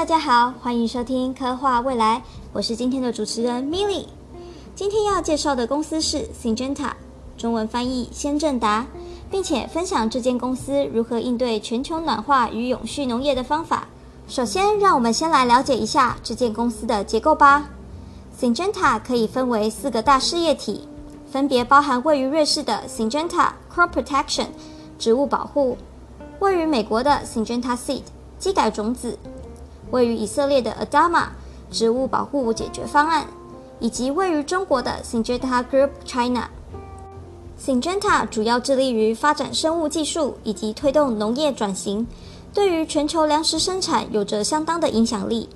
大家好，欢迎收听科幻未来，我是今天的主持人 Milly。今天要介绍的公司是 Syngenta，中文翻译先正达，并且分享这间公司如何应对全球暖化与永续农业的方法。首先，让我们先来了解一下这间公司的结构吧。Syngenta 可以分为四个大事业体，分别包含位于瑞士的 Syngenta Crop Protection 植物保护，位于美国的 Syngenta Seed 基改种子，位于以色列的 Adama 植物保护解决方案。以及位于中国的 Syngenta Group China。Syngenta 主要致力于发展生物技术以及推动农业转型，对于全球粮食生产有着相当的影响力。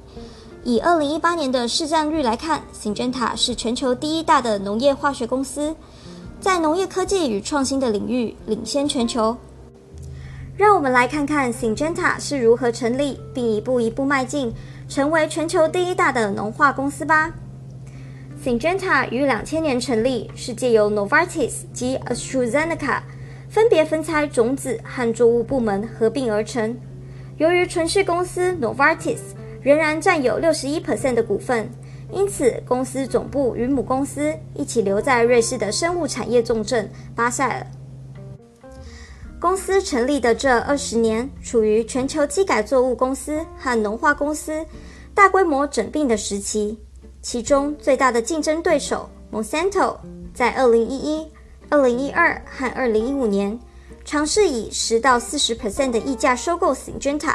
以二零一八年的市占率来看，Syngenta 是全球第一大的农业化学公司，在农业科技与创新的领域领先全球。让我们来看看 Syngenta 是如何成立，并一步一步迈进，成为全球第一大的农化公司吧。Syngenta 于两千年成立，是借由 Novartis 及 AstraZeneca 分别分拆种子和作物部门合并而成。由于存续公司 Novartis 仍然占有六十一 percent 的股份，因此公司总部与母公司一起留在瑞士的生物产业重镇巴塞尔。公司成立的这二十年，处于全球机改作物公司和农化公司大规模整并的时期。其中最大的竞争对手 Monsanto 在二零一一、二零一二和二零一五年尝试以十到四十 percent 的溢价收购 Syngenta，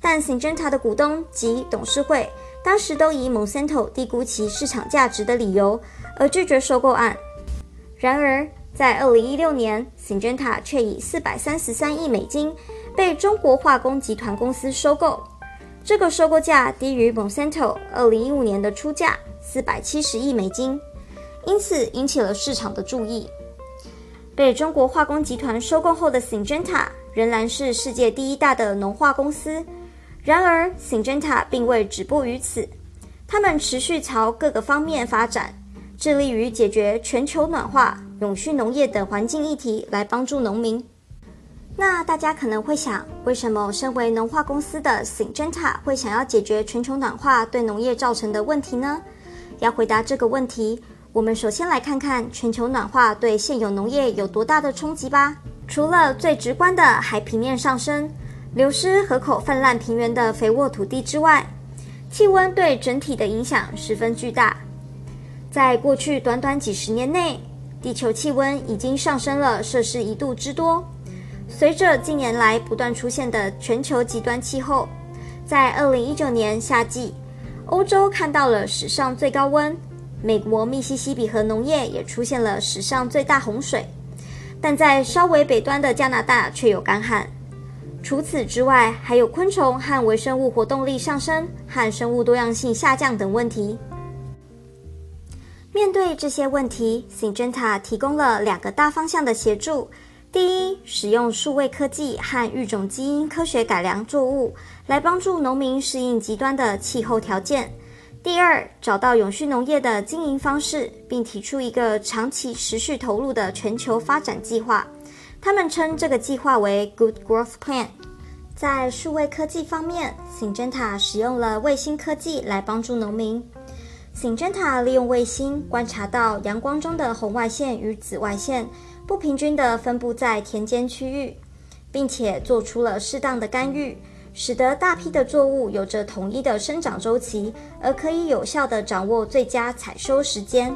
但 Syngenta 的股东及董事会当时都以 Monsanto 低估其市场价值的理由而拒绝收购案。然而，在二零一六年 cinta 却以四百三十三亿美金被中国化工集团公司收购。这个收购价低于 Monsanto 二零一五年的出价四百七十亿美金，因此引起了市场的注意。被中国化工集团收购后的 cinta 仍然是世界第一大的农化公司。然而，Syngenta 并未止步于此，他们持续朝各个方面发展，致力于解决全球暖化、永续农业等环境议题，来帮助农民。那大家可能会想，为什么身为农化公司的 Syngenta 会想要解决全球暖化对农业造成的问题呢？要回答这个问题，我们首先来看看全球暖化对现有农业有多大的冲击吧。除了最直观的海平面上升、流失河口泛滥平原的肥沃土地之外，气温对整体的影响十分巨大。在过去短短几十年内，地球气温已经上升了摄氏一度之多。随着近年来不断出现的全球极端气候，在二零一九年夏季，欧洲看到了史上最高温，美国密西西比河农业也出现了史上最大洪水，但在稍微北端的加拿大却有干旱。除此之外，还有昆虫和微生物活动力上升和生物多样性下降等问题。面对这些问题，Syngenta 提供了两个大方向的协助。第一，使用数位科技和育种基因科学改良作物，来帮助农民适应极端的气候条件。第二，找到永续农业的经营方式，并提出一个长期持续投入的全球发展计划。他们称这个计划为 Good Growth Plan。在数位科技方面，Syngenta 使用了卫星科技来帮助农民。Syngenta 利用卫星观察到阳光中的红外线与紫外线。不平均地分布在田间区域，并且做出了适当的干预，使得大批的作物有着统一的生长周期，而可以有效地掌握最佳采收时间。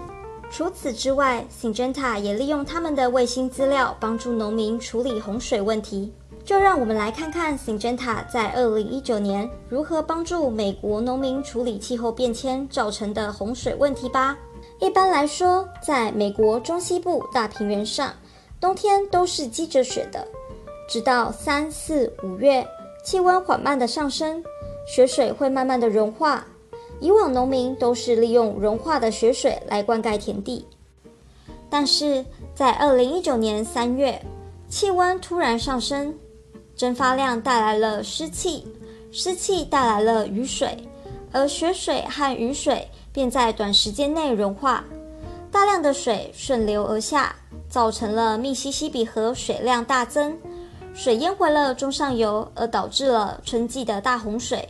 除此之外，Syngenta 也利用他们的卫星资料，帮助农民处理洪水问题。就让我们来看看 Syngenta 在2019年如何帮助美国农民处理气候变迁造成的洪水问题吧。一般来说，在美国中西部大平原上，冬天都是积着雪的。直到三四五月，气温缓慢的上升，雪水会慢慢的融化。以往农民都是利用融化的雪水来灌溉田地，但是在二零一九年三月，气温突然上升，蒸发量带来了湿气，湿气带来了雨水，而雪水和雨水。便在短时间内融化，大量的水顺流而下，造成了密西西比河水量大增，水淹回了中上游，而导致了春季的大洪水。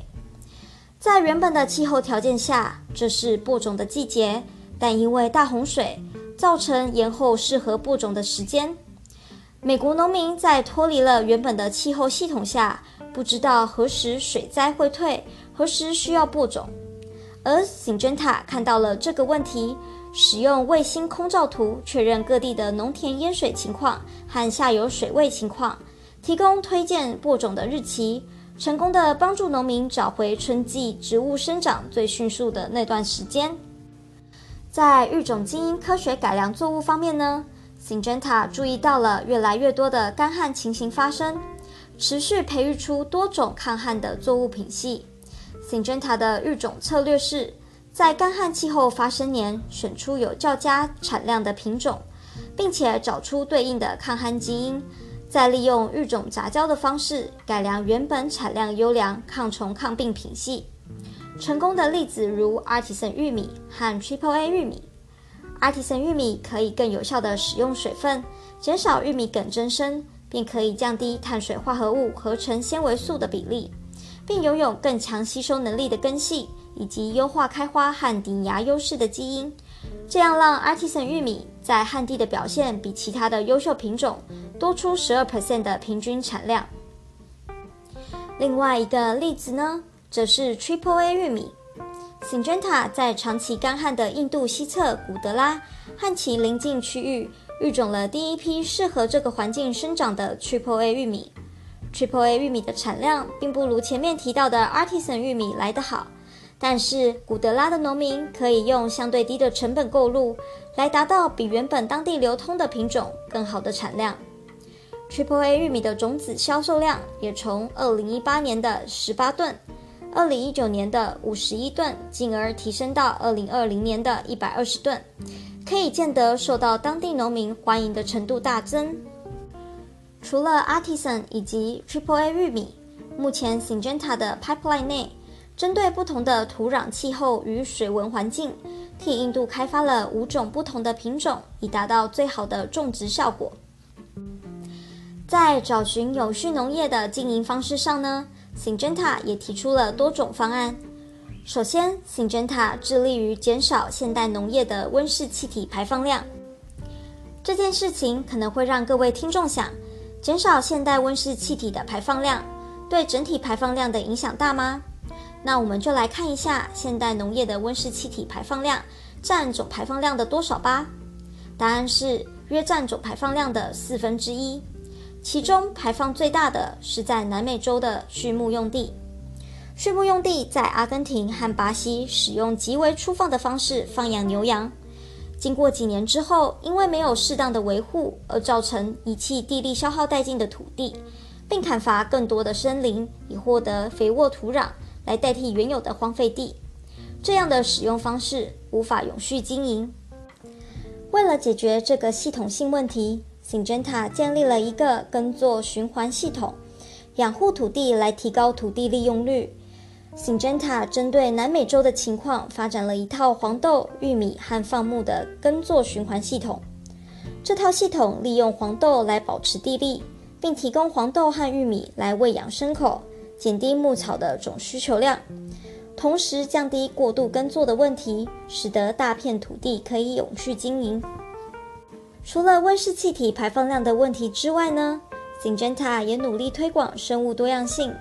在原本的气候条件下，这是播种的季节，但因为大洪水，造成延后适合播种的时间。美国农民在脱离了原本的气候系统下，不知道何时水灾会退，何时需要播种。而星侦探看到了这个问题，使用卫星空照图确认各地的农田淹水情况和下游水位情况，提供推荐播种的日期。成功的帮助农民找回春季植物生长最迅速的那段时间。在育种基因科学改良作物方面呢，Syngenta 注意到了越来越多的干旱情形发生，持续培育出多种抗旱的作物品系。Syngenta 的育种策略是在干旱气候发生年选出有较佳产量的品种，并且找出对应的抗旱基因。再利用育种杂交的方式改良原本产量优良、抗虫抗病品系，成功的例子如 Artisan 玉米和 Triple A 玉米。Artisan 玉米可以更有效地使用水分，减少玉米梗增生，并可以降低碳水化合物合成纤维素的比例，并拥有更强吸收能力的根系，以及优化开花和顶芽优势的基因。这样让 Artisan 玉米在旱地的表现比其他的优秀品种多出十二 percent 的平均产量。另外一个例子呢，则是 Triple A 玉米。Syngenta 在长期干旱的印度西侧古德拉和其邻近区域育种了第一批适合这个环境生长的 Triple A 玉米。Triple A 玉米的产量并不如前面提到的 Artisan 玉米来得好。但是古德拉的农民可以用相对低的成本购入，来达到比原本当地流通的品种更好的产量。Triple A 玉米的种子销售量也从二零一八年的十八吨，二零一九年的五十一吨，进而提升到二零二零年的一百二十吨，可以见得受到当地农民欢迎的程度大增。除了 Artisan 以及 Triple A 玉米，目前 Syngenta 的 pipeline 内。针对不同的土壤气候与水文环境，替印度开发了五种不同的品种，以达到最好的种植效果。在找寻有序农业的经营方式上呢，Syngenta 也提出了多种方案。首先，Syngenta 致力于减少现代农业的温室气体排放量。这件事情可能会让各位听众想：减少现代温室气体的排放量，对整体排放量的影响大吗？那我们就来看一下现代农业的温室气体排放量占总排放量的多少吧。答案是约占总排放量的四分之一。其中排放最大的是在南美洲的畜牧用地。畜牧用地在阿根廷和巴西使用极为粗放的方式放养牛羊，经过几年之后，因为没有适当的维护，而造成遗弃地力消耗殆尽的土地，并砍伐更多的森林，以获得肥沃土壤。来代替原有的荒废地，这样的使用方式无法永续经营。为了解决这个系统性问题，Syngenta 建立了一个耕作循环系统，养护土地来提高土地利用率。Syngenta 针对南美洲的情况，发展了一套黄豆、玉米和放牧的耕作循环系统。这套系统利用黄豆来保持地力，并提供黄豆和玉米来喂养牲口。减低牧草的总需求量，同时降低过度耕作的问题，使得大片土地可以永续经营。除了温室气体排放量的问题之外呢，Syngenta 也努力推广生物多样性。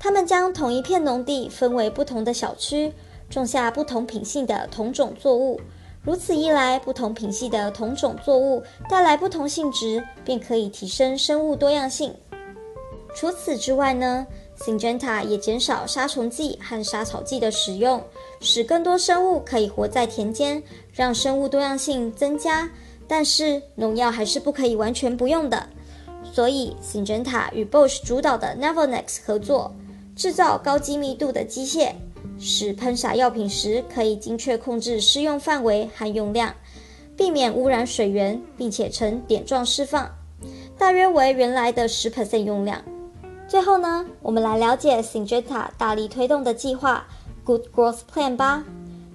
他们将同一片农地分为不同的小区，种下不同品系的同种作物。如此一来，不同品系的同种作物带来不同性质，便可以提升生物多样性。除此之外呢，Syngenta 也减少杀虫剂和杀草剂的使用，使更多生物可以活在田间，让生物多样性增加。但是农药还是不可以完全不用的，所以 Syngenta 与 Bosch 主导的 Nevonex 合作，制造高精密度的机械，使喷洒药品时可以精确控制施用范围和用量，避免污染水源，并且呈点状释放，大约为原来的十 percent 用量。最后呢，我们来了解 Syngenta 大力推动的计划 Good Growth Plan 吧。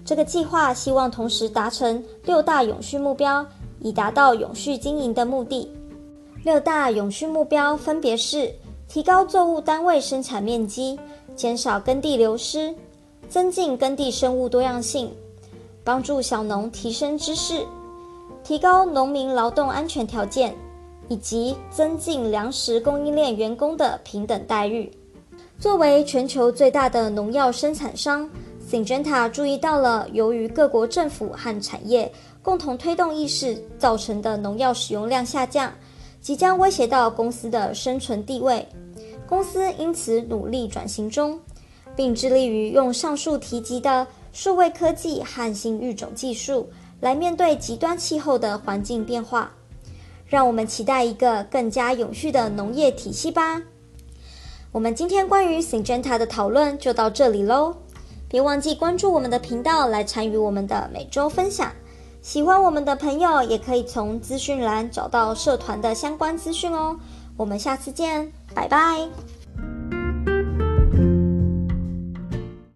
这个计划希望同时达成六大永续目标，以达到永续经营的目的。六大永续目标分别是：提高作物单位生产面积，减少耕地流失，增进耕地生物多样性，帮助小农提升知识，提高农民劳动安全条件，以及增进粮食供应链员工的平等待遇。作为全球最大的农药生产商，Syngenta 注意到了由于各国政府和产业共同推动意识造成的农药使用量下降，即将威胁到公司的生存地位。公司因此努力转型中，并致力于用上述提及的数位科技和新育种技术来面对极端气候的环境变化。让我们期待一个更加永续的农业体系吧。我们今天关于 Syngenta 的讨论就到这里喽，别忘记关注我们的频道来参与我们的每周分享。喜欢我们的朋友也可以从资讯栏找到社团的相关资讯哦。我们下次见，拜拜。